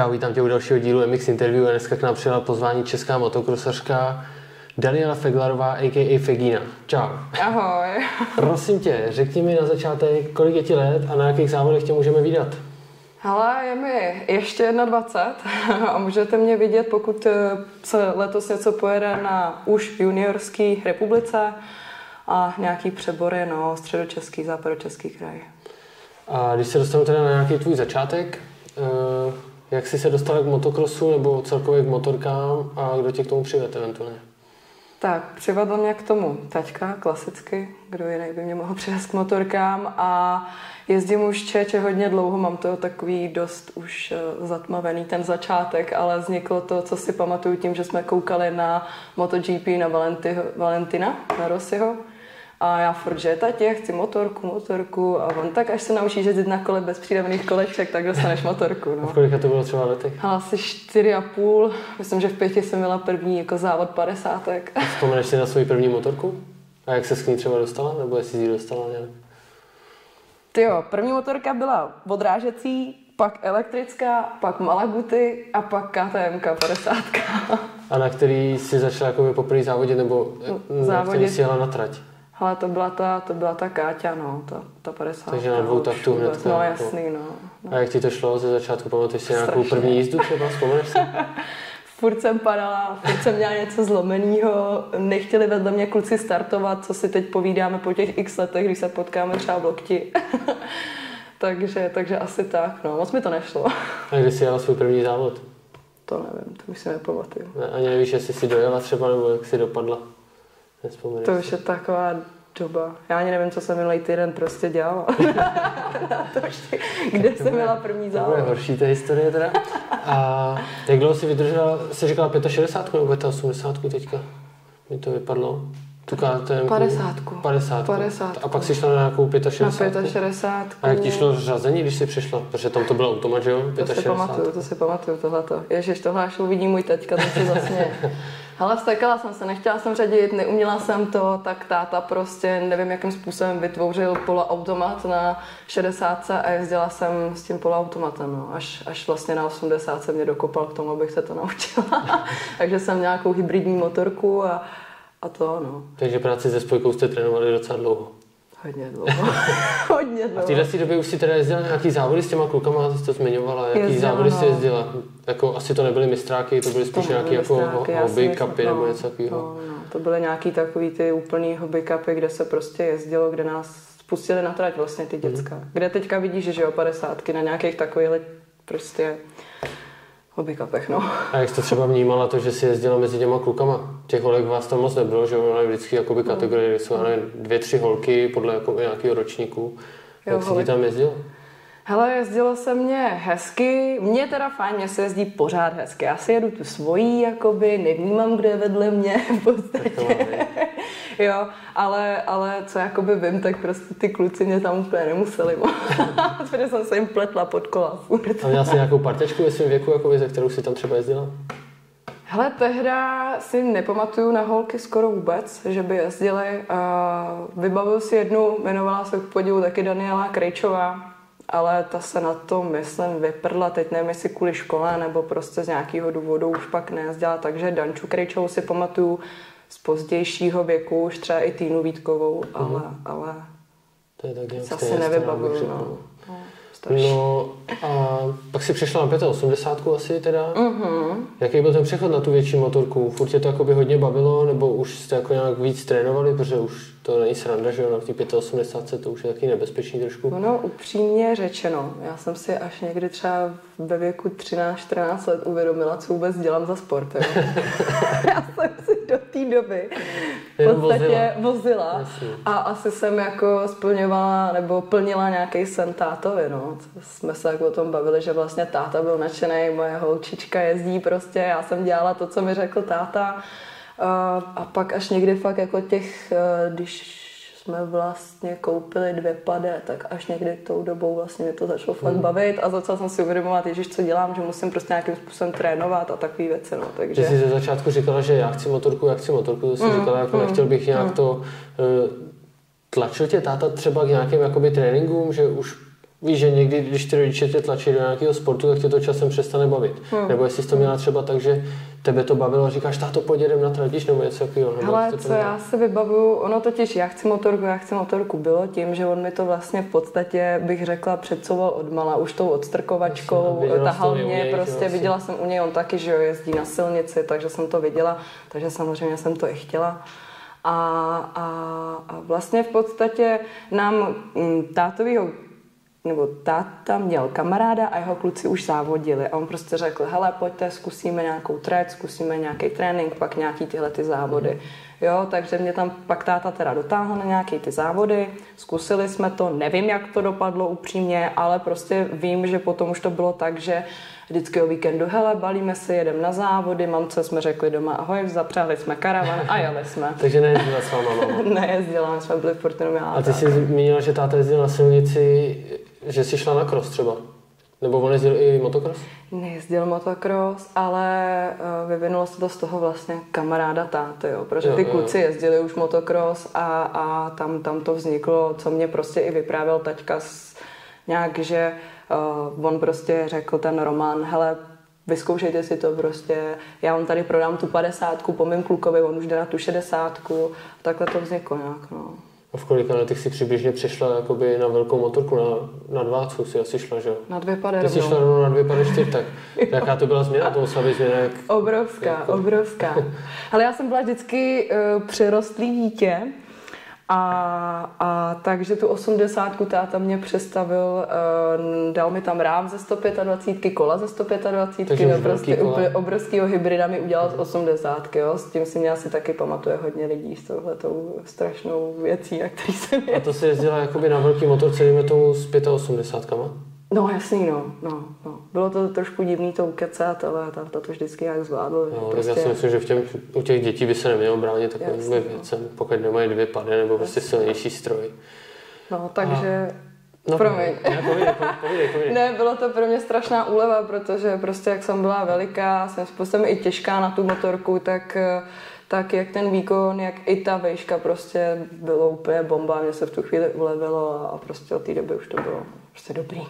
Čau, vítám tě u dalšího dílu MX Interview a dneska k nám přijela pozvání česká motokrosařka Daniela Feglarová, a.k.a. Fegína. Čau. Ahoj. Prosím tě, řekni mi na začátek, kolik je ti let a na jakých závodech tě můžeme vidět? Hele, je mi ještě 21 a můžete mě vidět, pokud eh, se letos něco pojede na už juniorský republice a nějaký přebory, no, středočeský, západočeský kraj. A když se dostanu teda na nějaký tvůj začátek, eh, jak jsi se dostal k motokrosu nebo celkově k motorkám a kdo tě k tomu přivedl eventuálně? Tak, přivedl mě k tomu taťka, klasicky, kdo jiný by mě mohl přivést k motorkám? A jezdím už čeče hodně dlouho, mám to takový dost už eh, zatmavený ten začátek, ale vzniklo to, co si pamatuju tím, že jsme koukali na MotoGP na Valentyho, Valentina, na Rossiho a já furt, že tatě, chci motorku, motorku a on tak, až se naučíš jezdit na kole bez přídavných koleček, tak dostaneš motorku. No. A v kolika to bylo třeba letech? Asi čtyři a půl, myslím, že v pěti jsem měla první jako závod padesátek. Vzpomeneš si na svoji první motorku? A jak se s ní třeba dostala? Nebo jestli jsi ji dostala nějak? Ty jo, první motorka byla odrážecí, pak elektrická, pak Malaguty a pak KTM 50. A na který jsi začala jako poprvé závodit, nebo na Závodit. který jsi jela na trať? Ale to byla ta, to byla ta Káťa, no, ta, ta 50. Takže na dvou taktů hnedka, No jako. jasný, no. no. A jak ti to šlo ze začátku? Pamatuješ si nějakou Strašně. první jízdu třeba? Vzpomeneš si? Furt jsem padala, furt jsem měla něco zlomenýho, nechtěli vedle mě kluci startovat, co si teď povídáme po těch x letech, když se potkáme třeba v lokti. takže, takže asi tak, no, moc mi to nešlo. A kdy jsi jela svůj první závod? To nevím, to už si nepamatuju. Ne, Ani nevíš, jestli jsi dojela třeba, nebo jak jsi dopadla? Nespomeneš To si. už je taková doba. Já ani nevím, co jsem minulý týden prostě dělala. to už, kde jsem měla první To bude závod. horší ta historie teda. A jak dlouho jsi vydržela, jsi říkala 65 nebo 85 teďka? Mi to vypadlo. Tu KTM. 50. 50. 50. A pak jsi šla na nějakou Na 65. 65. A jak ti šlo řazení, když jsi přišla? Protože tam to byl automat, že jo? To si 65. pamatuju, to si pamatuju, tohleto. Ježiš, tohle až uvidí můj teďka, to se zasně. Hele, vstekala jsem se, nechtěla jsem řadit, neuměla jsem to, tak táta prostě nevím, jakým způsobem vytvořil poloautomat na 60 a jezdila jsem s tím poloautomatem, no. až, až vlastně na 80 se mě dokopal k tomu, abych se to naučila. Takže jsem nějakou hybridní motorku a, a to, no, Takže práci se spojkou jste trénovali docela dlouho. Hodně dlouho. hodně A v dlouho. téhle době už si teda jezdila nějaký závody s těma klukama, jsi to zmiňovala, jaký Jezdila, závody jsi no. jezdila? Jako, asi to nebyly mistráky, to byly spíš To nějaký nebyly jako hobby cupy nebo něco takového. No, no, to byly nějaký takový ty úplný hobby cupy, kde se prostě jezdilo, kde nás spustili na trať vlastně ty děcka. Mhm. Kde teďka vidíš, že jo, padesátky na nějakých takových prostě hobby cupech, no. A jak jste třeba vnímala to, že si jezdila mezi těma klukama? Těch holek vás tam moc nebylo, že je vždycky jakoby kategorie, kde jsou nevím, dvě, tři holky podle jako nějakého ročníku. Jo, Jak si ti holek. tam jezdila? Hele, jezdilo se mě hezky, mně teda fajn, mně se jezdí pořád hezky. Já si jedu tu svojí, jakoby, nevnímám, kdo je vedle mě v podstatě. Jo, ale, ale co jakoby vím, tak prostě ty kluci mě tam úplně nemuseli. Protože jsem se jim pletla pod kola. A měla jsi nějakou parťačku ve svém věku, jakoby, ze kterou si tam třeba jezdila? Hele, tehda si nepamatuju na holky skoro vůbec, že by jezdily. Vybavuju si jednu, jmenovala se k podivu taky Daniela Krejčová, ale ta se na to, myslím, vyprdla, teď nevím, jestli kvůli škole, nebo prostě z nějakého důvodu už pak nejezdila, takže Danču Krejčovou si pamatuju z pozdějšího věku, už třeba i Týnu Vítkovou, ale, ale To je tak nějak se stejně asi stará, bych nevybavuju, no. no. No a pak si přešla na 85 asi teda. Mhm. Jaký byl ten přechod na tu větší motorku? Furt tě to jakoby hodně bavilo, nebo už jste jako nějak víc trénovali, protože už to není sranda, že jo, na té 85 to už je taky nebezpečný trošku. Ono upřímně řečeno, já jsem si až někdy třeba ve věku 13-14 let uvědomila, co vůbec dělám za sport. Jo. já jsem si do té doby v podstatě vozila, Jasně. a asi jsem jako splňovala nebo plnila nějaký sen tátovi. No. Jsme se tak o tom bavili, že vlastně táta byl nadšený, moje holčička jezdí prostě, já jsem dělala to, co mi řekl táta. A, a pak až někdy fakt jako těch, eh, když jsme vlastně koupili dvě pade, tak až někdy tou dobou vlastně mě to začalo fakt Hmm. bavit a začala jsem si uvědomovat, ježiš, co dělám, že musím prostě nějakým způsobem trénovat a takové věci, no, Ty takže... jsi ze začátku říkala, že já chci motorku, já chci motorku, to jsi Mm, říkala, jako mm, nechtěl bych nějak mm. to... eh, Tlačil tě táta třeba k nějakým jakoby tréninkům, že už Víš, že někdy, když ty rodiče tě tlačí do nějakého sportu, tak tě to časem přestane bavit. Hmm. Nebo jestli jsi to měla třeba tak, že tebe to bavilo a říkáš, táto pojď jedem na tradič nebo něco takového. Ale co já se vybavuju, ono totiž, já chci motorku, já chci motorku, bylo tím, že on mi to vlastně v podstatě, bych řekla, předcoval od mala, už tou odstrkovačkou, tahal mě, něj, prostě vlastně. viděla jsem u něj, on taky, že jo, jezdí na silnici, takže jsem to viděla, takže samozřejmě jsem to i chtěla. A, a, a vlastně v podstatě nám mm, tátovýho nebo táta měl kamaráda a jeho kluci už závodili a on prostě řekl, hele, pojďte, zkusíme nějakou trať, zkusíme nějaký trénink, pak nějaký tyhle ty závody. Mm. Jo, takže mě tam pak táta teda dotáhl na nějaké ty závody, zkusili jsme to, nevím, jak to dopadlo upřímně, ale prostě vím, že potom už to bylo tak, že vždycky o víkendu, hele, balíme se, jedem na závody, mamce jsme řekli doma ahoj, zapřáhli jsme karavan a jeli jsme. Takže nejezdila s váma mama? Nejezdila, jsme byli v Portinu A ty jsi zmínila, že táta jezdil na silnici, že jsi šla na cross třeba? Nebo on jezdil i motocross? Nejezdil motocross, ale uh, vyvinulo se to z toho vlastně kamaráda táty, jo, protože jo, ty kluci jo. jezdili už motocross a, a tam, tam to vzniklo, co mě prostě i vyprávěl taťka s, nějak, že uh, on prostě řekl ten Roman, hele, vyzkoušejte si to prostě, já vám tady prodám tu padesátku po mém klukovi, on už jde na tu šedesátku, takhle to vzniklo nějak, no. A v kolika letech si přibližně přešla jakoby na velkou motorku, na, na dva, co si asi šla, že Na dvě pade Ty jsi šla na dvě pade čtyř, tak jaká to byla změna, to musela být změna jak... Obrovská, jako... obrovská. Ale já jsem byla vždycky uh, přirostlý dítě, a, a takže tu 80 táta mě přestavil, uh, dal mi tam rám ze 125, kola ze 125, takže no prostě úplně obrovskýho hybrida mi udělal z 80, jo. S tím si mě asi taky pamatuje hodně lidí s touhletou strašnou věcí, na který jsem A to se jezdila jakoby na velký motorce, dejme tomu s 85 No jasný, no, no, no. Bylo to trošku divný to ukecat, ale tam to, vždycky jak zvládlo. No, prostě... tak já si myslím, že v těm, u těch dětí by se nemělo bránit takovým Jasný, věcem, no. pokud nemají dvě pady nebo prostě silnější stroj. No, takže... A... No, Promiň. Ne, povídej, povídej, povídej. ne, bylo to pro mě strašná úleva, protože prostě jak jsem byla veliká, jsem způsobem i těžká na tu motorku, tak tak jak ten výkon, jak i ta vejška prostě bylo úplně bomba, mě se v tu chvíli ulevilo a prostě od té doby už to bylo prostě dobrý.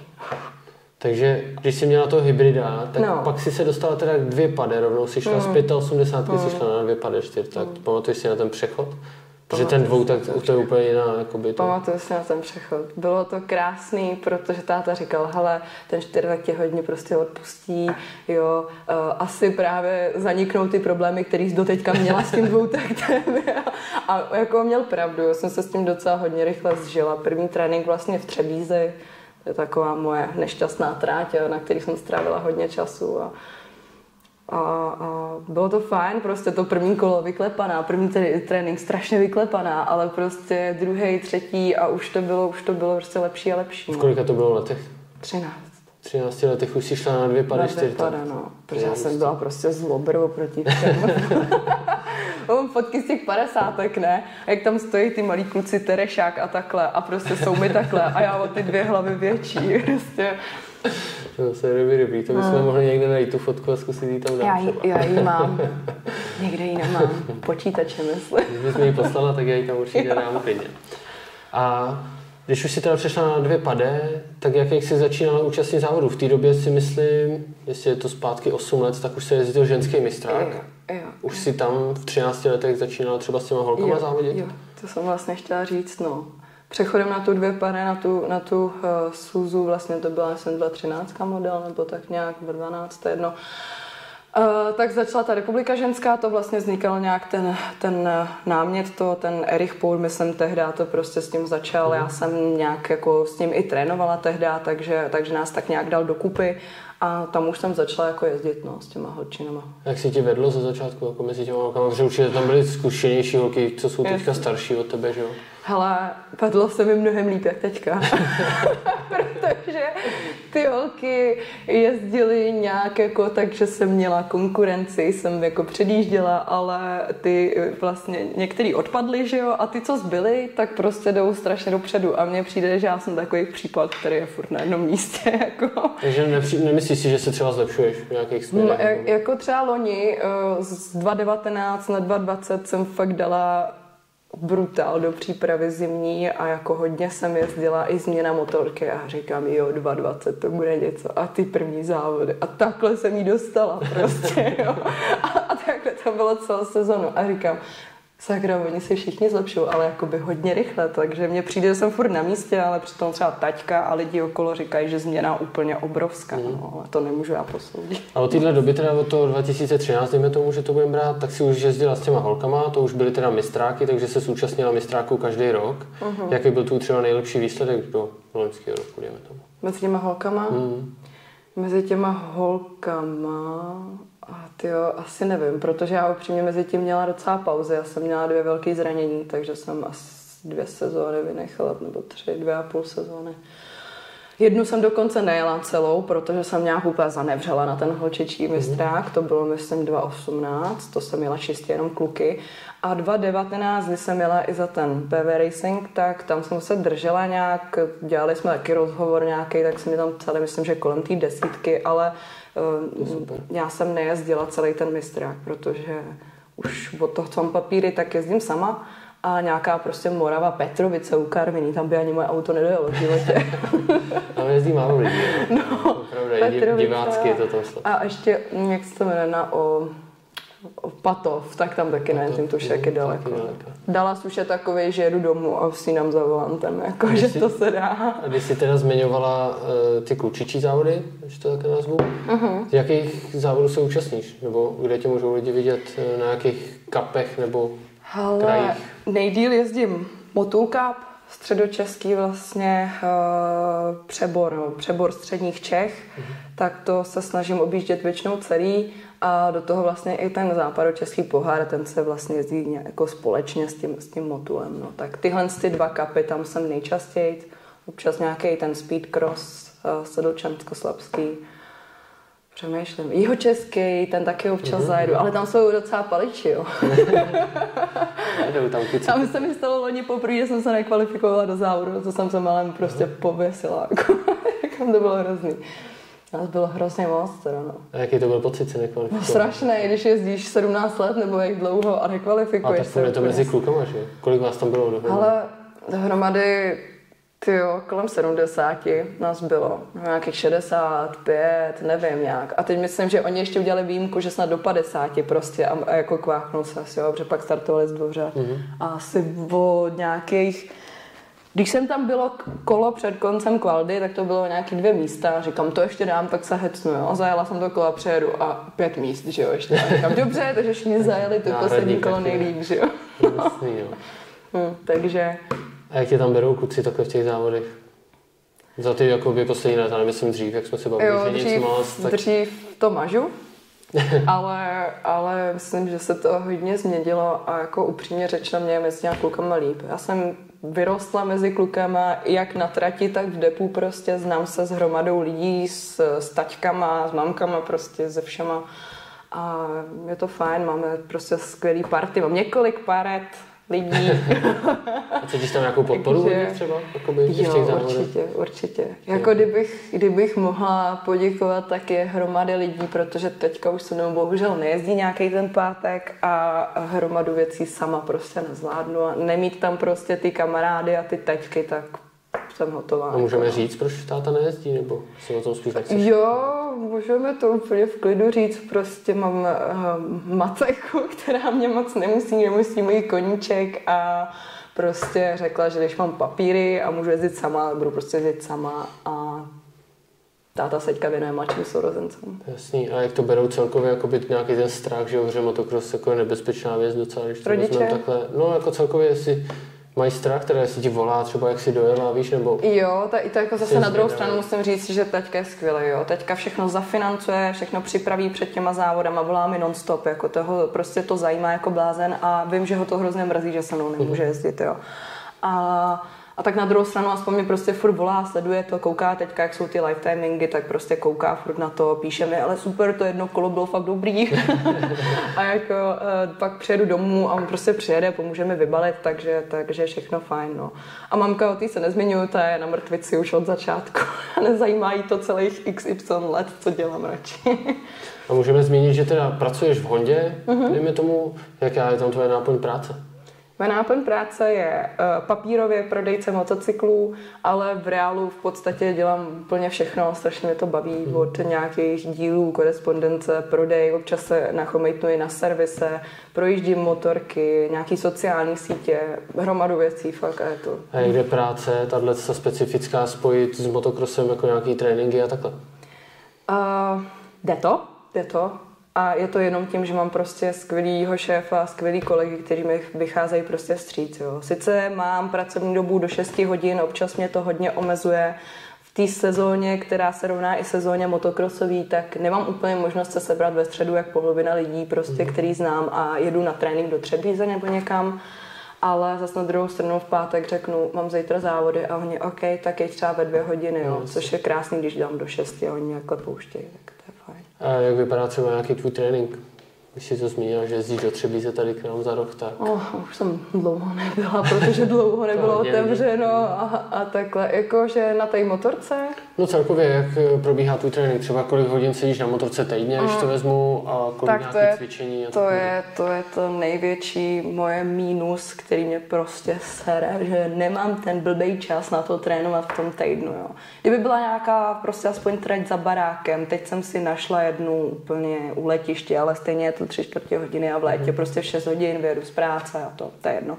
Takže když jsi měla toho hybrida, tak no. pak si se dostala teda k dvě pade, rovnou si šla mm. z 85, mm. si šla na dvě pade 4, tak mm. pamatuješ si na ten přechod? Protože ten dvou, tak to je úplně jiná. Jakoby, to... Pamatuju si na ten přechod. Bylo to krásný, protože táta říkal, hele, ten čtyřlek tě hodně prostě odpustí, jo, uh, asi právě zaniknou ty problémy, které jsi doteďka měla s tím dvou taktem. A jako měl pravdu, já jsem se s tím docela hodně rychle zžila. První trénink vlastně v Třebízi, to je taková moje nešťastná tráť, na který jsem strávila hodně času a a, a bylo to fajn, prostě to první kolo vyklepaná, první tedy trénink strašně vyklepaná, ale prostě druhý, třetí a už to bylo, už to bylo prostě lepší a lepší. V kolika to bylo letech? 13. 13 letech už si šla na dvě pady, čtyři. pada, no. Protože já jsem byla prostě zlobr oproti všem. Mám fotky z těch padesátek, ne? A jak tam stojí ty malí kluci Terešák a takhle a prostě jsou mi takhle a já o ty dvě hlavy větší. Prostě to se je dobrý, To bychom hmm. mohli někde najít tu fotku a zkusit jí tam dát. Já ji, já ji mám. Někde ji nemám. Počítače, myslím. Když bys mi ji poslala, tak já ji tam určitě dám klidně. A když už si teda přešla na dvě pade, tak jak, jak jsi začínala účastnit závodu? V té době si myslím, jestli je to zpátky 8 let, tak už se jezdil ženský mistrák. Jo, jo, už si tam v 13 letech začínala třeba s těma holkama jo, závodit? Jo, to jsem vlastně chtěla říct, no přechodem na tu dvě pary, na tu, na tu uh, Suzu, vlastně to byla jsem 213 model, nebo tak nějak 12, jedno. Uh, tak začala ta republika ženská, to vlastně vznikal nějak ten, ten námět, to, ten Erich Poul, myslím tehdy to prostě s tím začal, já jsem nějak jako s ním i trénovala tehdy, takže, takže nás tak nějak dal dokupy a tam už jsem začala jako jezdit no, s těma holčinama. Jak si ti vedlo ze začátku jako mezi těma holkama? Protože určitě tam byly zkušenější holky, co jsou teďka starší od tebe, že jo? Hele, padlo se mi mnohem líp jak teďka. Protože ty holky jezdily nějak jako tak, že jsem měla konkurenci, jsem jako předjížděla, ale ty vlastně některý odpadly, že jo, a ty, co zbyly, tak prostě jdou strašně dopředu a mně přijde, že já jsem takový případ, který je furt na jednom místě, jako. Takže nemyslíš si, že se třeba zlepšuješ v nějakých směrech? No, jako třeba loni eh, z 2019 na 2020 jsem fakt dala brutál do přípravy zimní a jako hodně jsem jezdila i změna motorky a říkám, jo, 2.20 to bude něco. A ty první závody. A takhle jsem jí dostala prostě, jo. A, a takhle to bylo celou sezonu. A říkám, sakra, oni se všichni zlepšují, ale jakoby hodně rychle, takže mně přijde, že jsem furt na místě, ale přitom třeba taťka a lidi okolo říkají, že změna úplně obrovská, mm. no, ale to nemůžu já posoudit. A od téhle doby, teda od toho 2013, dejme tomu, že to budeme brát, tak si už jezdila s těma holkama, to už byly teda mistráky, takže se zúčastnila mistráků každý rok. Mm-hmm. Jaký byl tu třeba nejlepší výsledek do loňského roku, dejme tomu? Mezi těma holkama? Mm. Mezi těma holkama a ty jo, asi nevím, protože já upřímně mezi tím měla docela pauzy. Já jsem měla dvě velké zranění, takže jsem asi dvě sezóny vynechala, nebo tři, dvě a půl sezóny. Jednu jsem dokonce nejela celou, protože jsem nějak úplně zanevřela na ten holčičí mhm. mistrák, to bylo myslím 2018, to jsem měla čistě jenom kluky. A 2019, kdy jsem měla i za ten PV Racing, tak tam jsem se držela nějak, dělali jsme taky rozhovor nějaký, tak jsem mi tam psali, myslím, že kolem té desítky, ale já jsem nejezdila celý ten mistrák, protože už od toho, co mám papíry, tak jezdím sama a nějaká prostě Morava Petrovice u Karviní, tam by ani moje auto nedojelo v životě. tam jezdí málo lidí. No, Opravdu, divácky je to tam A ještě, jak se to jmenuje, na o Patov, tak tam taky nejezdím, to už jak je daleko. Dallas už je takový, že jedu domů a usínám za volantem, jako, že jsi, to se dá. A když jsi teda zmiňovala uh, ty klučičí závody, když to také nazvu, uh-huh. z jakých závodů se účastníš? Nebo kde tě můžou lidi vidět, eh, na jakých kapech nebo Hele, krajích? nejdíl jezdím Motul Cup, středočeský vlastně uh, přebor, no, přebor středních Čech, uh-huh. tak to se snažím objíždět většinou celý a do toho vlastně i ten západočeský pohár, ten se vlastně jezdí jako společně s tím, s tím motulem. No. Tak tyhle ty dva kapy tam jsem nejčastěji, občas nějaký ten speedcross, uh, sedlčansko-slabský, Přemýšlím. Jeho český, ten taky občas mm-hmm. zajedu, ale tam jsou docela paliči, jo. tam. Tam se mi stalo loni poprvé, že jsem se nekvalifikovala do závodu, to jsem se malem prostě pověsila. Jako, to bylo hrozný. Nás bylo hrozně moc teda, no. A jaký to byl pocit se nekvalifikovat? No strašné, když jezdíš 17 let nebo jak dlouho a nekvalifikuješ se. A tak to mezi klukama, že? Kolik vás tam bylo dohromady? Ale dohromady ty jo, kolem 70 nás bylo, nějakých 65, nevím nějak. A teď myslím, že oni ještě udělali výjimku, že snad do 50 prostě a, a jako kváchnou se asi, jo, protože pak startovali z dvoře. Mm-hmm. A asi o nějakých když jsem tam bylo kolo před koncem kvaldy, tak to bylo nějaký dvě místa. Říkám, to ještě dám, tak se hecnu. Jo. A zajela jsem to kolo přejedu a pět míst, že jo, ještě. Říkám, dobře, takže všichni zajeli to poslední kolo nejlíp, že jo. Jasný, jo. hm, takže a jak tě tam berou kluci takhle v těch závodech? Za ty jako poslední léta, nemyslím dřív, jak jsme se bavili, jo, že dřív, nic moc, tak... dřív to mažu, ale, ale myslím, že se to hodně změnilo a jako upřímně řečeno mě je mezi těmi klukama líp. Já jsem vyrostla mezi klukama jak na trati, tak v depu prostě, znám se s hromadou lidí, s, s taťkama, s mamkama prostě, se všema. A je to fajn, máme prostě skvělý party. Mám několik paret, lidí. A cítíš tam nějakou podporu Takže, třeba? Jakoby, jo, určitě, určitě. Jako kdybych, kdybych mohla poděkovat, tak je hromady lidí, protože teďka už se mnou bohužel nejezdí nějaký ten pátek a hromadu věcí sama prostě nezvládnu a nemít tam prostě ty kamarády a ty teďky, tak jsem hotová. A můžeme jako. říct, proč táta nejezdí, nebo si o tom spíš nechceš? Jo, můžeme to úplně v klidu říct. Prostě mám uh, mateku, která mě moc nemusí, nemusí můj koníček a prostě řekla, že když mám papíry a můžu jezdit sama, budu prostě jezdit sama a táta se teďka věnuje mladším sourozencům. Jasný. A jak to berou celkově, jako by nějaký ten strach, že že motocross jako je nebezpečná věc docela, když to Rodiče? takhle. No jako celkově, jestli mají strach, které si ti volá třeba, jak si dojela, víš, nebo... Jo, ta, to jako zase na druhou stranu musím říct, že teďka je skvělé, jo. Teďka všechno zafinancuje, všechno připraví před těma závodama, volá mi non-stop, jako toho prostě to zajímá jako blázen a vím, že ho to hrozně mrzí, že se mnou nemůže mhm. jezdit, jo. A a tak na druhou stranu aspoň mě prostě furt volá, sleduje to, kouká teďka, jak jsou ty lifetimingy, tak prostě kouká furt na to, píše mi, ale super, to jedno kolo bylo fakt dobrý. a jako uh, pak přijedu domů a on prostě přijede, pomůže mi vybalit, takže, takže všechno fajn. No. A mamka o té se nezmiňuju, ta je na mrtvici už od začátku. Nezajímá jí to celých XY let, co dělám radši. a můžeme zmínit, že teda pracuješ v Hondě, uh-huh. dejme tomu, jaká je tam tvoje náplň práce? Moje náplň práce je uh, papírově prodejce motocyklů, ale v reálu v podstatě dělám úplně všechno, strašně mě to baví, hmm. od nějakých dílů, korespondence, prodej, občas se nachomejtnuji na servise, projíždím motorky, nějaký sociální sítě, hromadu věcí, fakt a je to. A jak jde práce, tahle specifická spojit s motokrosem jako nějaký tréninky a takhle? Uh, jde to, jde to. A je to jenom tím, že mám prostě skvělýho šéfa, skvělý kolegy, kteří mi vycházejí prostě vstříc. Jo. Sice mám pracovní dobu do 6 hodin, občas mě to hodně omezuje, v té sezóně, která se rovná i sezóně motokrosový, tak nemám úplně možnost se sebrat ve středu, jak polovina lidí, prostě, mm. který znám a jedu na trénink do Třebíze nebo někam. Ale zase na druhou stranu v pátek řeknu, mám zítra závody a oni, OK, tak je třeba ve dvě hodiny, jo, což je krásný, když dám do šesti a oni jako pouštějí. Tak a jak vypadá třeba nějaký tvůj trénink? Když jsi to zmínila, že jezdíš do Třebíze tady k nám za rok, tak... Oh, už jsem dlouho nebyla, protože dlouho nebylo otevřeno a, a takhle. Jakože na té motorce? No celkově, jak eh, probíhá tvůj trénink? Třeba kolik hodin sedíš na motorce týdně, když to mm. vezmu, a kolik tak to je, cvičení? A to, je, to je to největší moje mínus, který mě prostě sere, že nemám ten blbý čas na to trénovat v tom týdnu. Jo. Kdyby byla nějaká prostě aspoň trať za barákem, teď jsem si našla jednu úplně u letiště, ale stejně je to tři čtvrtě hodiny a v létě mm. prostě v 6 hodin vyjedu z práce a to, to je jedno.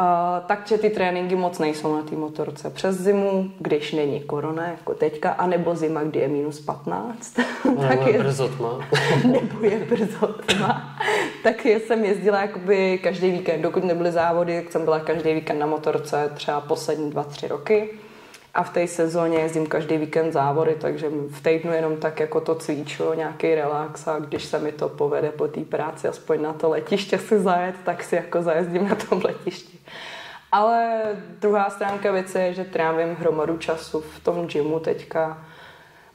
Uh, takže ty tréninky moc nejsou na té motorce. Přes zimu, když není korona, jako teďka, anebo zima, kdy je minus 15. No, tak je brzo tma. nebo je brzo tma. tak jsem jezdila jakoby každý víkend. Dokud nebyly závody, tak jsem byla každý víkend na motorce třeba poslední dva, tři roky a v té sezóně jezdím každý víkend závody, takže v týdnu jenom tak jako to cviču, nějaký relax a když se mi to povede po té práci aspoň na to letiště si zajet, tak si jako zajezdím na tom letišti. Ale druhá stránka věci je, že trávím hromadu času v tom gymu teďka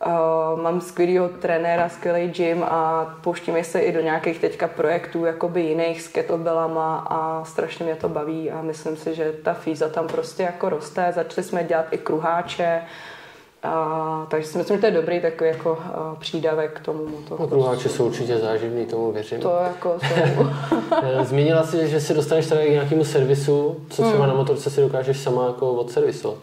Uh, mám skvělého trenéra, skvělý gym a pouštíme se i do nějakých teďka projektů jakoby jiných s kettlebellama a strašně mě to baví a myslím si, že ta fíza tam prostě jako roste. Začali jsme dělat i kruháče, a, takže si myslím, že to je dobrý takový jako a, přídavek k tomu motoru. No, kruháče jsou určitě záživný, tomu věřím. To jako jsou. Eh, zmínila si, že si dostaneš tady k nějakému servisu, co třeba hmm. na motorce si dokážeš sama jako odservisovat.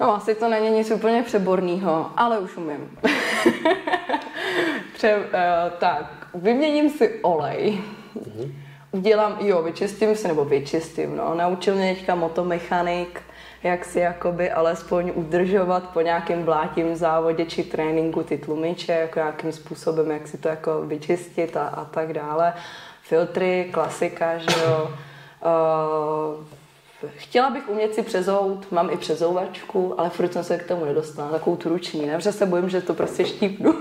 No, asi to není nic úplně přeborného, ale už umím. Pře, uh, tak, vyměním si olej. Mm-hmm. Dělám, jo, vyčistím si, nebo vyčistím, no. Naučil mě teďka motomechanik, jak si jakoby alespoň udržovat po nějakém blátím závodě či tréninku ty tlumiče, jako nějakým způsobem, jak si to jako vyčistit a, a tak dále. Filtry, klasika, že jo. Uh, Chtěla bych umět si přezout, mám i přezouvačku, ale furt jsem se k tomu nedostala, takovou tu ruční, ne? Protože se bojím, že to prostě štípnu.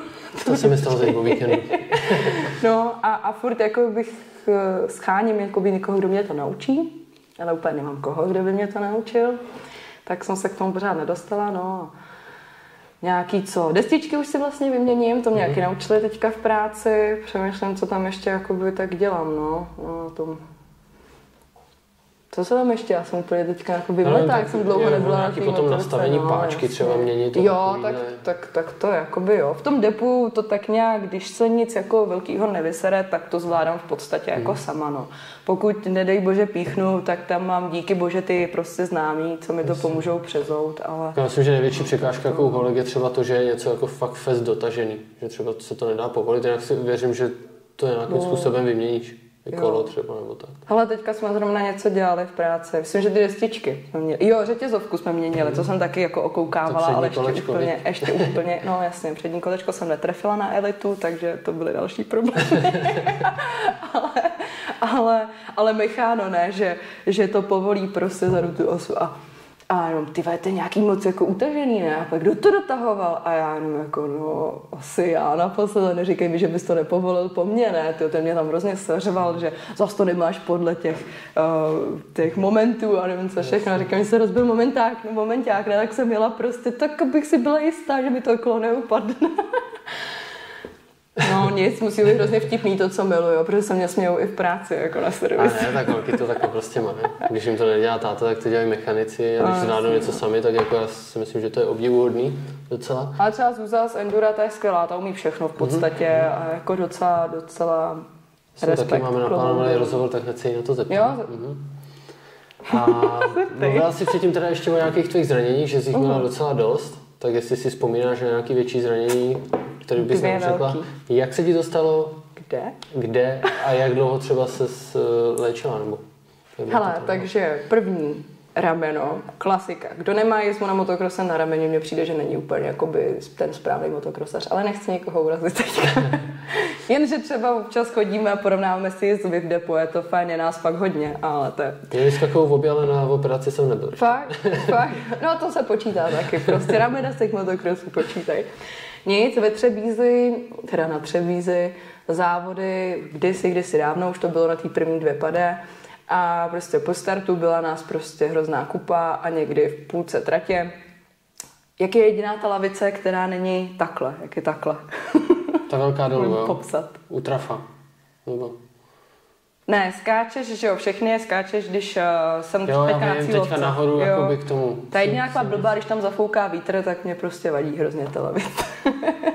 To se mi stalo za víkendu. no a, a furt jako bych eh, scháním jakoby někoho, kdo mě to naučí, ale úplně nemám koho, kdo by mě to naučil. Tak jsem se k tomu pořád nedostala, no. Nějaký co, destičky už si vlastně vyměním, to mě mm. naučili teďka v práci, přemýšlím, co tam ještě jakoby tak dělám, no, no tom co se tam ještě? Já jsem úplně teďka jako vymletá, jak jsem dlouho nebyla na potom motorce, nastavení no, páčky jasně. třeba měnit. Jo, tak, tak, tak, to jakoby jo. V tom depu to tak nějak, když se nic jako velkého nevysere, tak to zvládám v podstatě jako hmm. sama, no. Pokud nedej bože píchnu, tak tam mám díky bože ty prostě známí, co mi to jasně. pomůžou přezout, ale... Já myslím, že největší překážka jako u holek je třeba to, že je něco jako fakt fest dotažený, že třeba se to nedá povolit, jinak si věřím, že to nějakým no. způsobem vyměníš kolo třeba nebo tak. Ale teďka jsme zrovna něco dělali v práci. Myslím, že ty destičky jsme měli. Jo, řetězovku jsme měnili, to jsem taky jako okoukávala, ale ještě kolečko, úplně, ještě úplně, no jasně, přední kolečko jsem netrefila na elitu, takže to byly další problémy. ale, ale, ale mecháno ne, že, že to povolí prostě za tu osu a a jenom, ty to je nějaký moc jako utažený, ne? A pak kdo to dotahoval? A já jenom jako, no, asi já naposled, neříkej mi, že bys to nepovolil po mně, ne? Ty, ten mě tam hrozně seřval, že zas to nemáš podle těch, uh, těch momentů a nevím co všechno. A říkám, že se rozbil momenták, no momenták, ne? Tak jsem jela prostě tak, abych si byla jistá, že mi to kolo neupadne. No nic, musí být hrozně vtipný to, co miluju, protože se mě smějou i v práci, jako na servisu. A ne, tak holky to takhle prostě má. Když jim to nedělá táta, tak to dělají mechanici a když zvládnou něco sami, tak jako já si myslím, že to je obdivuhodný docela. Ale třeba Zuza z Endura, ta je skvělá, ta umí všechno v podstatě mm-hmm. a jako docela, docela Jsem respekt. taky máme naplánovaný rozhovor, tak hned se na to zeptám. Jo? Mm-hmm. A mluvila jsi předtím teda ještě o nějakých tvých zraněních, že jsi jich měla docela dost, tak jestli si vzpomínáš na nějaké větší zranění, které bys nám řekla, jak se ti to stalo, Kde? kde a jak dlouho třeba se léčila, nebo Hele, takže první rameno, klasika. Kdo nemá jízdu na motokrose na rameni, mně přijde, že není úplně jakoby ten správný motokrosař, ale nechci někoho urazit teďka. Jenže třeba občas chodíme a porovnáváme si jízdu v depo, je to fajn, je nás fakt hodně, ale to je Měli jsi takovou obě, ale na operaci jsem nebyl. Fakt, fakt. No to se počítá taky. Prostě ramena z těch motokrosů počítají. Nic, ve Třebízi, teda na Třebízi, závody, kdysi, kdysi dávno, už to bylo na té první dvě pade. A prostě po startu byla nás prostě hrozná kupa a někdy v půlce tratě. Jak je jediná ta lavice, která není takhle, jak je takhle? Ta velká dolů, jo? Popsat. U trafa. Nebo... Ne, skáčeš, že jo, všechny je skáčeš, když uh, jsem Jo, teďka já na vím, cílovce. teďka nahoru Jo. jakoby k tomu. Ta jediná taková blbá, když tam zafouká vítr, tak mě prostě vadí hrozně ta lavice.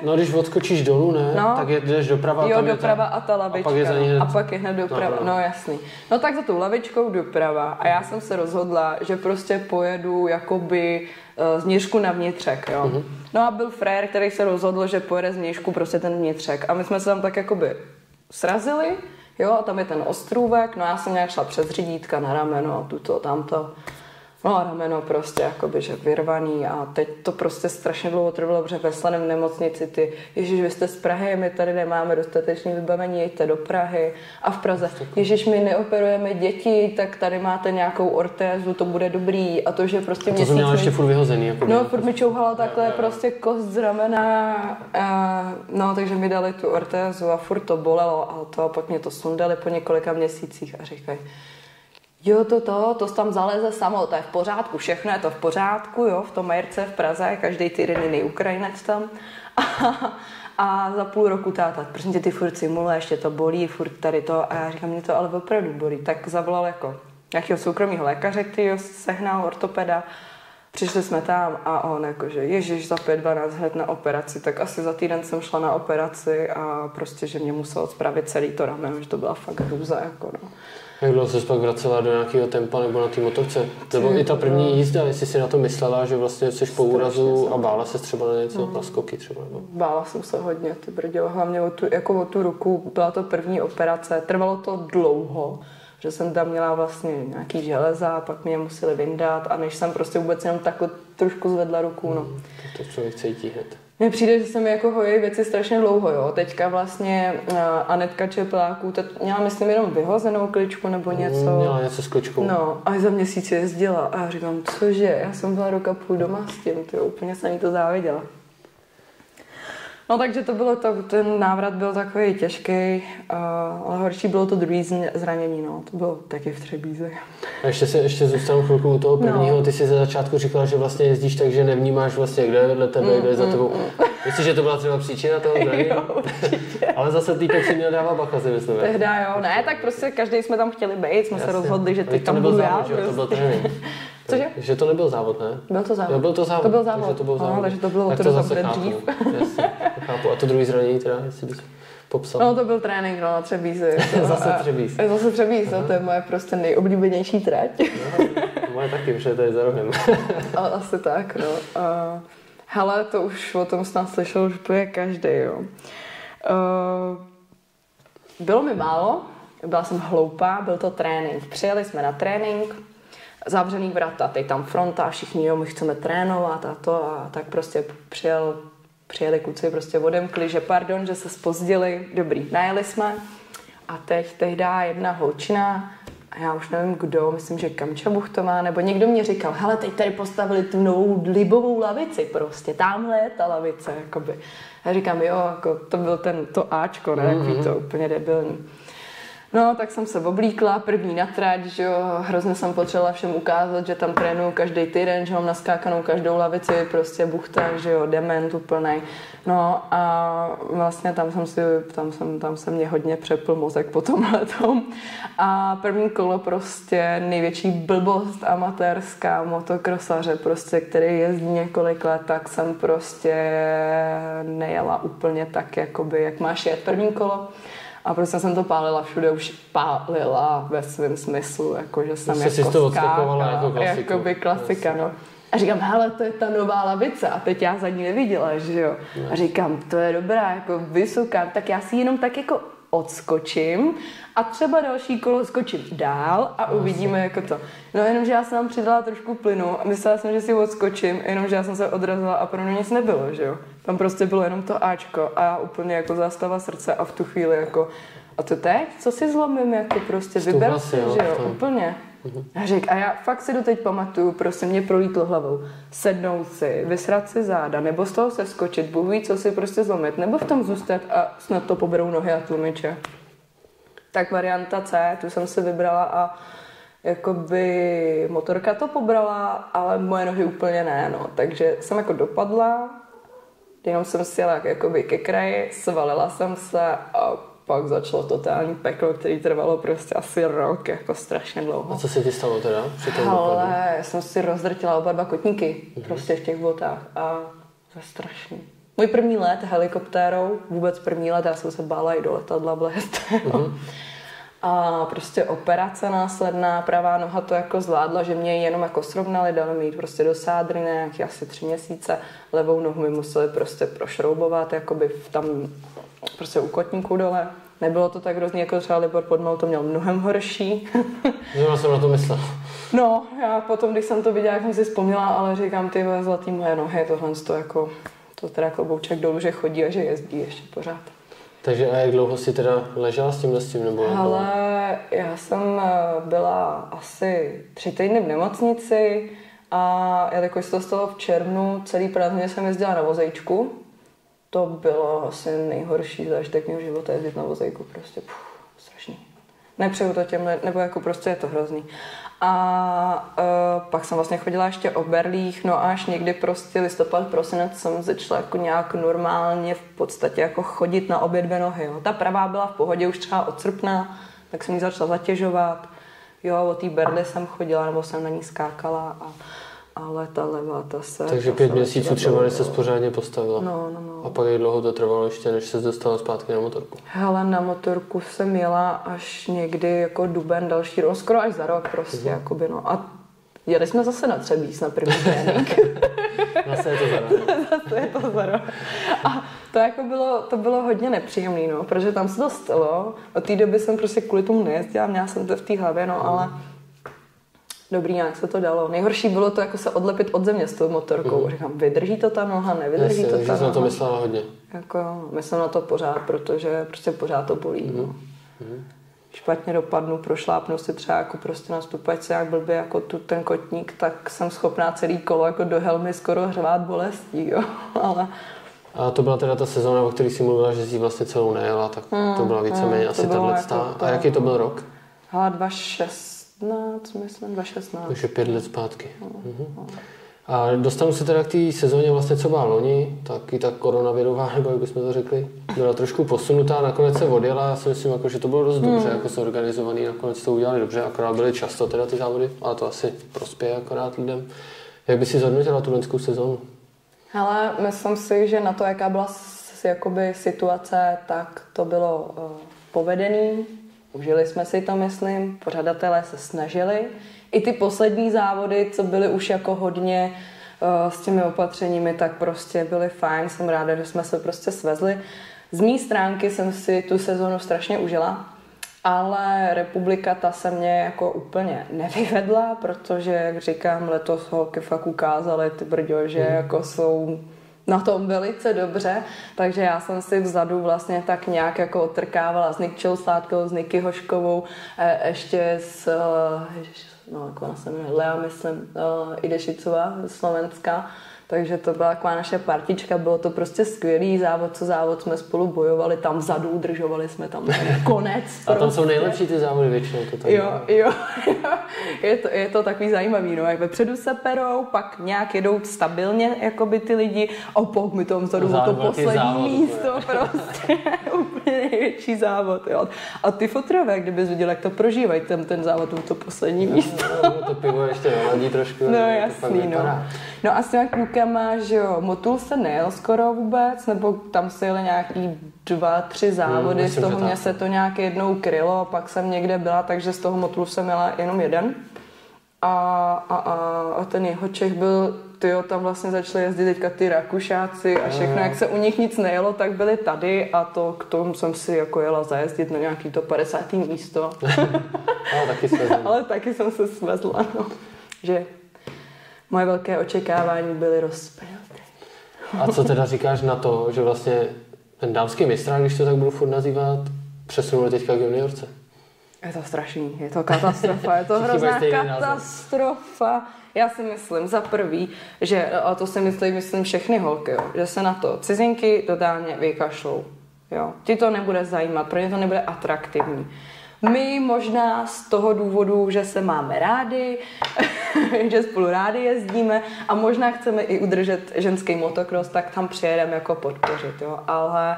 No, když odskočíš dolů, ne? No. Tak jdeš doprava. a Jo, doprava ta... a ta lavička. A pak je za ní hned... no. a pak je hned doprava. No, No, no. jasný. No tak za tou lavičkou doprava. A já jsem se rozhodla, že prostě pojedu jakoby uh, z Nížku na vnitřek, jo. Mhm. No a byl frér, který se rozhodl, že pojede z Nížku prostě ten vnitřek. A my jsme se tam tak jakoby srazili, jo, a tam je ten ostrůvek, no já jsem nějak šla přes řídítka na rameno, tuto, tamto. No a rameno prostě jakoby, že vyrvaný a teď to prostě strašně dlouho trvalo, protože ve Slaném v nemocnici ty, Ježíš, vy jste z Prahy, my tady nemáme dostatečné vybavení, jeďte do Prahy. A v Praze, Ježíš, my neoperujeme děti, tak tady máte nějakou ortézu, to bude dobrý. A to, že prostě To měsíc... jsem měla ještě furt vyhozený. Jako No, furt mi čouhala takhle prostě kost z ramena, a, no, takže mi dali tu ortézu a furt to bolelo a to a pak mě to sundali po několika měsících a říkají, jo, to, to, to tam zaleze samo, to je v pořádku, všechno je to v pořádku, jo, v tom Majerce v Praze, každý týden jiný Ukrajinec tam. A, a za půl roku táta, prosím tě, ty furt simuluješ, ještě to bolí, furt tady to. A já říkám, mě to ale opravdu bolí. Tak zavolal jako nějakého soukromého lékaře, který ho sehnal, ortopeda. Přišli jsme tam a on jakože, ježiš, za 5-12 hned na operaci, tak asi za týden jsem šla na operaci a prostě, že mě musel spravit celý to rameno, že to byla fakt hrůza, jako no. Jak dlouho jsi pak vracela do nějakého tempa nebo na té motorce? Nebo i ta první jízda, jestli si na to myslela, že vlastně jsi po úrazu a bála se třeba na něco, na skoky třeba. Nebo... Bála jsem se hodně, ty brdělo, hlavně o tu, jako o tu ruku, byla to první operace, trvalo to dlouho, že jsem tam měla vlastně nějaký železa, pak mě je museli vyndat a než jsem prostě vůbec jenom takhle trošku zvedla ruku, no. To člověk cítí hned. Mně přijde, že se mi jako hojí věci strašně dlouho, jo. Teďka vlastně uh, Anetka Čepláků, ta měla myslím jenom vyhozenou kličku nebo něco. Měla něco s kličkou. No, a za měsíc jezdila a já říkám, cože, já jsem byla roka půl doma s tím, ty úplně jsem jí to záviděla. No takže to bylo to, ten návrat byl takový těžký, ale horší bylo to druhý zranění, no, to bylo taky v Třebíze. A ještě se ještě zůstanu chvilku u toho prvního. No. Ty jsi ze začátku říkala, že vlastně jezdíš tak, že nevnímáš vlastně, kdo je vedle tebe, kdo je za tebou. Myslíš, že to byla třeba příčina toho zranění? Mm, Jo. Ale zase týpek si měl dávat bacha, si myslím. Tehda jo, ne, tak prostě každý jsme tam chtěli být, jsme se Jasně. rozhodli, že teď to tam budu já. že jo? To byl prostě. trénink. Cože? Že to nebyl závod, ne? Byl to závod. Jo, byl to závod. To byl závod. Takže to byl No, závod. takže to bylo tak to zase chápu. Jasně, to chápu. A to druhý zranění teda, jestli bys popsal. No to byl trénink no, na Třebízi. Zase A- Třebíz. Zase Třebíz, no, to je moje prostě nejoblíbenější trať. No, moje taky, protože to je za rohem. A asi tak, no. Uh, hele, to už o tom snad slyšel už úplně každý, jo. Uh, bylo mi málo, byla jsem hloupá, byl to trénink. Přijeli jsme na trénink, zavřený vrata, teď tam fronta, všichni, jo, my chceme trénovat a to a tak prostě přijel, přijeli kluci, prostě odemkli, že pardon, že se spozdili, dobrý, najeli jsme a teď tehdy jedna holčina, a já už nevím kdo, myslím, že Kamča Buchtová, nebo někdo mě říkal, hele, teď tady postavili tu novou libovou lavici prostě, tamhle je ta lavice, jakoby. Já říkám, jo, jako to byl ten, to Ačko, ne, mm-hmm. to úplně debilní. No, tak jsem se oblíkla, první na trať, že jo, hrozně jsem potřebovala všem ukázat, že tam trénuju každý týden, že mám naskákanou každou lavici, prostě buchta, že jo, dement úplnej. No a vlastně tam jsem si, tam jsem, tam se mě hodně přepl mozek po tom. A první kolo prostě největší blbost amatérská motokrosaře, prostě, který jezdí několik let, tak jsem prostě nejela úplně tak, jakoby, jak máš jet první kolo. A prostě jsem to pálila všude, už pálila ve svém smyslu, jako že jsem Jsi jako si odskakovala jako klasiku. Jako by klasika, no. A říkám, hele, to je ta nová lavice. A teď já za ní neviděla, že jo. A říkám, to je dobrá, jako vysoká, tak já si jenom tak jako odskočím a třeba další kolo skočím dál a uvidíme jako to. No jenom, že já jsem tam přidala trošku plynu a myslela jsem, že si odskočím, jenom, že já jsem se odrazila a pro mě nic nebylo, že jo. Tam prostě bylo jenom to Ačko a já úplně jako zástava srdce a v tu chvíli jako a to teď? Co si zlomím? Jako prostě vyber si, jo, že jo, to- úplně. A řek, a já fakt si doteď pamatuju, prostě mě prolítlo hlavou. Sednout si, vysrat si záda, nebo z toho se skočit, Bůh ví, co si prostě zlomit, nebo v tom zůstat a snad to poberou nohy a tlumiče. Tak varianta C, tu jsem si vybrala a jakoby motorka to pobrala, ale moje nohy úplně ne, no. Takže jsem jako dopadla, jenom jsem si jela jakoby ke kraji, svalila jsem se a pak začalo totální peklo, který trvalo prostě asi rok, jako strašně dlouho. A co se ti stalo teda při tom? Ale já jsem si rozdrtila oba dva kotníky prostě v těch botách a to je strašný. Můj první let helikoptérou, vůbec první let, já jsem se bála i do letadla vlézt. jo. A prostě operace následná, pravá noha to jako zvládla, že mě jenom jako srovnali, dali mi jít prostě do sádry nějaký asi tři měsíce, levou nohu mi museli prostě prošroubovat, jakoby v tam prostě u kotníku dole. Nebylo to tak hrozný, jako třeba Libor Podmal to měl mnohem horší. Zrovna jsem na to myslel. No, já potom, když jsem to viděla, jak jsem si vzpomněla, ale říkám, ty zlatý moje nohy, tohle to jako, to teda klobouček dolů, že chodí a že jezdí ještě pořád. Takže a jak dlouho jsi teda ležela s tímhle s tím? Nebo, Ale já jsem eh, byla asi tři týdny v nemocnici a já jako to stalo v červnu, celý prázdniny jsem jezdila na vozejčku. To bylo asi nejhorší zážitek mého života jezdit na vozejku, prostě puf, strašný. Nepřeju to těm, nebo jako prostě je to hrozný. A uh, pak jsem vlastně chodila ještě o berlích, no až někdy prostě listopad, prosinec jsem začala jako nějak normálně v podstatě jako chodit na obě dvě nohy. Jo. Ta pravá byla v pohodě už třeba od srpna, tak jsem ji začala zatěžovat. Jo, o té berly jsem chodila, nebo jsem na ní skákala, a, ale ta levá, ta se... Takže ta pět měsíců třeba, než se pořádně postavila. No, no, no. A pak jak dlouho to trvalo ještě, než se dostala zpátky na motorku? Hele, na motorku jsem jela až někdy jako duben další rok, skoro až za rok prostě, Mhm. jakoby, no. A jeli jsme zase na Třebíc na první trénink. Zase je to zaráží. zase je to za rok. A to jako bylo, to bylo hodně nepříjemné, no, protože tam se to stalo. Od té doby jsem prostě kvůli tomu nejezdila, měla jsem to v té hlavě, no, ale dobrý, nějak se to dalo. Nejhorší bylo to jako se odlepit od země s tou motorkou. Říkám, vydrží to ta noha, nevydrží Jasně, to ta jsem na to noha. myslela hodně. Jako, myslím na to pořád, protože prostě pořád to bolí. Mhm. No. Špatně dopadnu, prošlápnu si třeba jako prostě na stupačce jak blbě jako tu ten kotník, tak jsem schopná celý kolo jako do helmy skoro hřvát bolestí, jo. Ale A to byla teda ta sezóna, o které jsi mluvila, že jsi vlastně celou nejela, tak to byla víceméně to asi tahle jako to- A jaký to byl rok? hele, 2016, myslím, 2016. Takže pět let zpátky. Mhm. A dostanu se teda k té sezóně vlastně, co byla loni, tak i ta koronavirová, nebo jak bychom to řekli, byla trošku posunutá, nakonec se odjela, já si myslím, jako, že to bylo dost dobře, jako zorganizovaný, nakonec to udělali dobře, akorát byly často teda ty závody, ale to asi prospěje akorát lidem. Jak by si zhodnotila tu loňskou sezónu? Hele, myslím si, že na to, jaká byla jakoby situace, tak to bylo uh, povedený. Užili jsme si to, myslím. Pořadatelé se snažili. I ty poslední závody, co byly už jako hodně uh, s těmi opatřeními, tak prostě byly fajn. Jsem ráda, že jsme se prostě svezli. Z mé stránky jsem si tu sezonu strašně užila. Ale republika ta se mě jako úplně nevyvedla, protože, jak říkám, letos holky fakt ukázaly ty brďo, že jako jsou na tom velice dobře, takže já jsem si vzadu vlastně tak nějak jako otrkávala s Nikčou Sládkovou, s Niky Hoškovou, eh, ještě s, eh, ježiš, no jak ona se jmenuje, Lea, myslím, eh, Idešicová Slovenska, takže to byla taková naše partička, bylo to prostě skvělý závod, co závod jsme spolu bojovali, tam vzadu udržovali jsme tam konec. A tam jsou prostě. nejlepší ty závody většinou. To tam Jo, jo, je to, je to takový zajímavý, no, jak vepředu se perou, pak nějak jedou stabilně, jakoby ty lidi, a pak mi tam vzadu o to poslední závod, místo, prostě, úplně největší závod, jo. A ty fotrové, kdybys viděl, jak to prožívají, ten, ten závod, to poslední místo. No, to pivo ještě naladí trošku. No jasný, no. No a s těma klukama, že jo, Motul se nejel skoro vůbec, nebo tam se jeli nějaký dva, tři závody, Hmm, z toho mě tak. se to nějak jednou krylo, pak jsem někde byla, takže z toho Motulu jsem měla jenom jeden. A, a, a, a ten jeho Čech byl, tyjo, tam vlastně začali jezdit teďka ty Rakušáci a všechno, jak se u nich nic nejelo, tak byli tady a to k tomu jsem si jako jela zajezdit na nějaký to 50. místo. No, taky Ale taky jsem se svezla, no. Že moje velké očekávání byly rozpěty. A co teda říkáš na to, že vlastně ten dámský mistrák, když to tak budu furt nazývat, přesunuli teďka k juniorce? Je to strašný, je to katastrofa, je to hrozná katastrofa. Já si myslím za prvý, že, a to si myslí, myslím všechny holky, jo, že se na to cizinky totálně vykašlou. Jo. Ti to nebude zajímat, pro ně to nebude atraktivní. My možná z toho důvodu, že se máme rádi, že spolu rádi jezdíme a možná chceme i udržet ženský motocross, tak tam přijedeme jako podpořit, jo. Ale,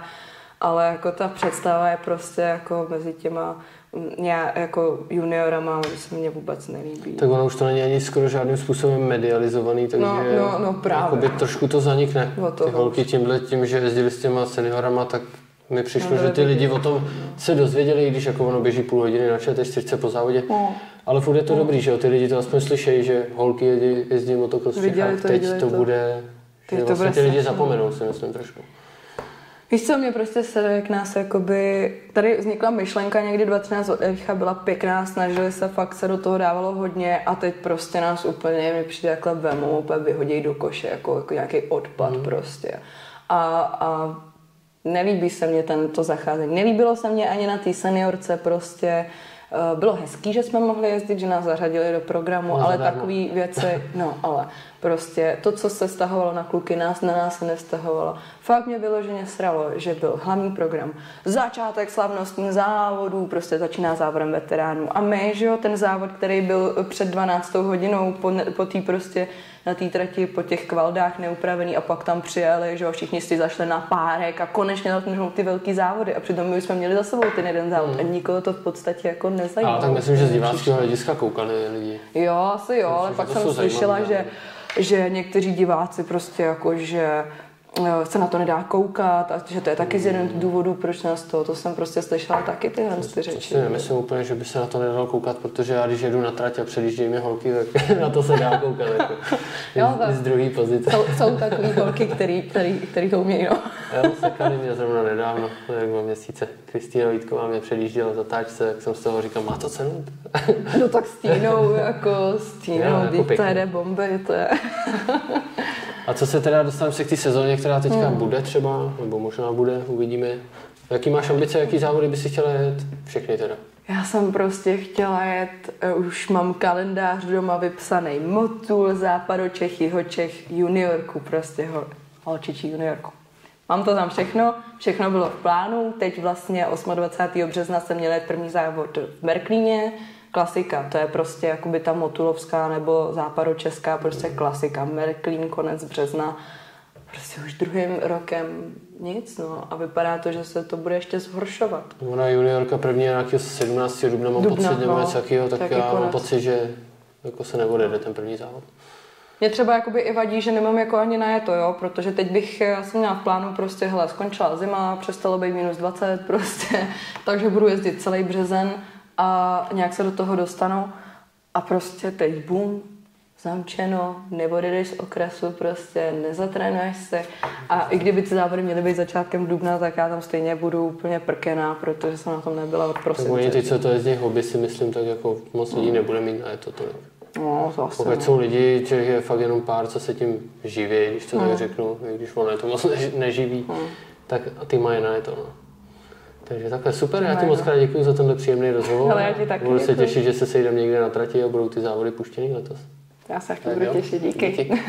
ale jako ta představa je prostě jako mezi těma mm, já jako juniorama se mně vůbec nelíbí. Tak ono už to není ani skoro žádným způsobem medializovaný, takže No, no, no, právě. jakoby trošku to zanikne. Ty holky tímhle tím, že jezdili s těma seniorama, tak mi přišlo, No, že ty lidi o tom se dozvěděli, i když jako ono běží půl hodiny na čtyřce po závodě. No. Ale furt je to dobrý, že jo, ty lidi to aspoň slyšejí, že holky jezdí, jezdí motocross v Čechách. to, teď to, to. bude, Teď to vlastně bude ty lidi strašný. zapomenou, si myslím trošku. Víš co, mě prostě se jak nás jakoby, tady vznikla myšlenka někdy 2013 od Evicha, byla pěkná, snažili se, fakt se do toho dávalo hodně a teď prostě nás úplně, mi přijde takhle vemou, úplně vyhodí do koše, jako, jako nějaký odpad mm. prostě. A, a nelíbí se mně tento zacházení. Nelíbilo se mně ani na té seniorce prostě, eh, bylo hezký, že jsme mohli jezdit, že nás zařadili do programu, No, ale zadarmo. takový věci, no ale prostě to, co se stahovalo na kluky, nás na nás se nevztahovalo. Fakt mě vyloženě sralo, že byl hlavní program, začátek slavnostních závodů, prostě začíná závodem veteránů. A my, že jo, ten závod, který byl před 12 hodinou po, po té prostě na té trati po těch kvaldách neupravený a pak tam přijeli, že jo, všichni si zašli na párek a konečně začnou ty velký závody a přitom my už jsme měli za sebou ten jeden závod a nikoho to v podstatě jako nezajímalo. Ale tak myslím, že z diváckého hlediska koukali lidi. Jo, asi jo, ale pak jsem slyšela, že, že někteří diváci prostě jako, že se na to nedá koukat a že to je taky z jeden z důvodů, proč nás to, to jsem prostě slyšela taky tyhle ty řeči. nemyslím úplně, že by se na to nedalo koukat, protože já když jedu na trať a předjíždějí mě holky, tak na to se dá koukat. Jako. Jo. I z druhé pozice. Jsou, jsou takový holky, který, který, který to umějí, no. Jo, sekali mě zrovna nedávno, jak dva měsíce. Kristýna Vítková mě předjížděla v zatáčce, jak jsem z toho říkal, má to cenu? No tak s Tínou, jako s Tínou, Jo, jako to jde bomby, to je... A co se teda dostaneme se k té sezóně, která teďka bude třeba, nebo možná bude, uvidíme. Jaký máš ambice, jaký závody by si chtěla jet? Všechny teda. Já jsem prostě chtěla jet, eh, už mám kalendář doma vypsaný Motul, Západočech, Jihočech, juniorku, prostě hol, holčičí juniorku. Mám to tam všechno, všechno bylo v plánu, teď vlastně 28. března jsem měla jet první závod v Merklíně, klasika, to je prostě jakoby ta motulovská nebo západočeská prostě klasika, Merklín, konec března, prostě už druhým rokem nic, no a vypadá to, že se to bude ještě zhoršovat. Ona juniorka první je nějakého 17. dubna, mám Dubna, pocit, nebo no. něco takového, tak Taky já mám konec. pocit, že jako se neodjede ten první závod. Mě třeba jakoby i vadí, že nemám jako ani na to, jo, protože teď bych, já jsem měla v plánu prostě, hele, skončila zima, přestalo být minus 20 prostě, takže budu jezdit celý březen a nějak se do toho dostanu a prostě teď bum, zamčeno, neodjedeš z okresu, prostě nezatrénuješ se a i kdyby ty závody měly být začátkem dubna, tak já tam stejně budu úplně prkená, protože jsem na tom nebyla od Tak oni prosince. teď, co to jezdí hobby, si myslím, tak jako moc lidí nebude mít na to tolik. No, to asi Pokud ne. jsou lidi, že je fakt jenom pár, co se tím živí, když to Hmm. tak řeknu, i když ono je to moc než- neživí, tak ty mají na to. No. Takže takhle super, já ti moc no. krát děkuji za tenhle příjemný rozhovor. Hele, já ti taky Budu se děkuji. těšit, že se sejdeme někde na trati a budou ty závody puštěný letos. Já se taky Tak budu těšit, díky. Díky.